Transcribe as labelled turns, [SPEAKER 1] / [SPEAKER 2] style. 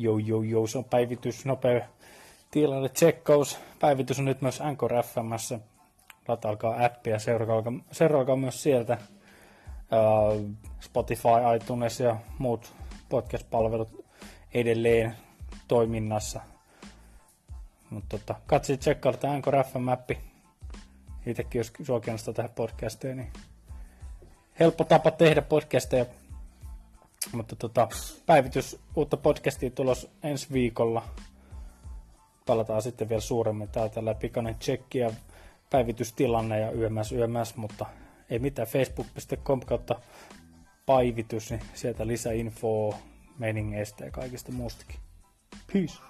[SPEAKER 1] Joo, joo, joo, se on päivitys, nopea tilanne, tsekkaus. Päivitys on nyt myös Anchor FMssä. Lataalkaa appia, seuraakaa, seuraakaa myös sieltä. Uh, Spotify, iTunes ja muut podcast-palvelut edelleen toiminnassa. Mutta tota, katsi tsekkaa tämä Anchor FM-appi. Itsekin, jos sua kiinnostaa tehdä niin helppo tapa tehdä podcasteja. Mutta tota, päivitys uutta podcastia tulos ensi viikolla. Palataan sitten vielä suuremmin täältä läpi pikainen tsekki ja päivitystilanne ja yömäs yömäs, mutta ei mitään facebook.com kautta päivitys, niin sieltä lisäinfoa meiningeistä ja kaikista muustakin. Peace!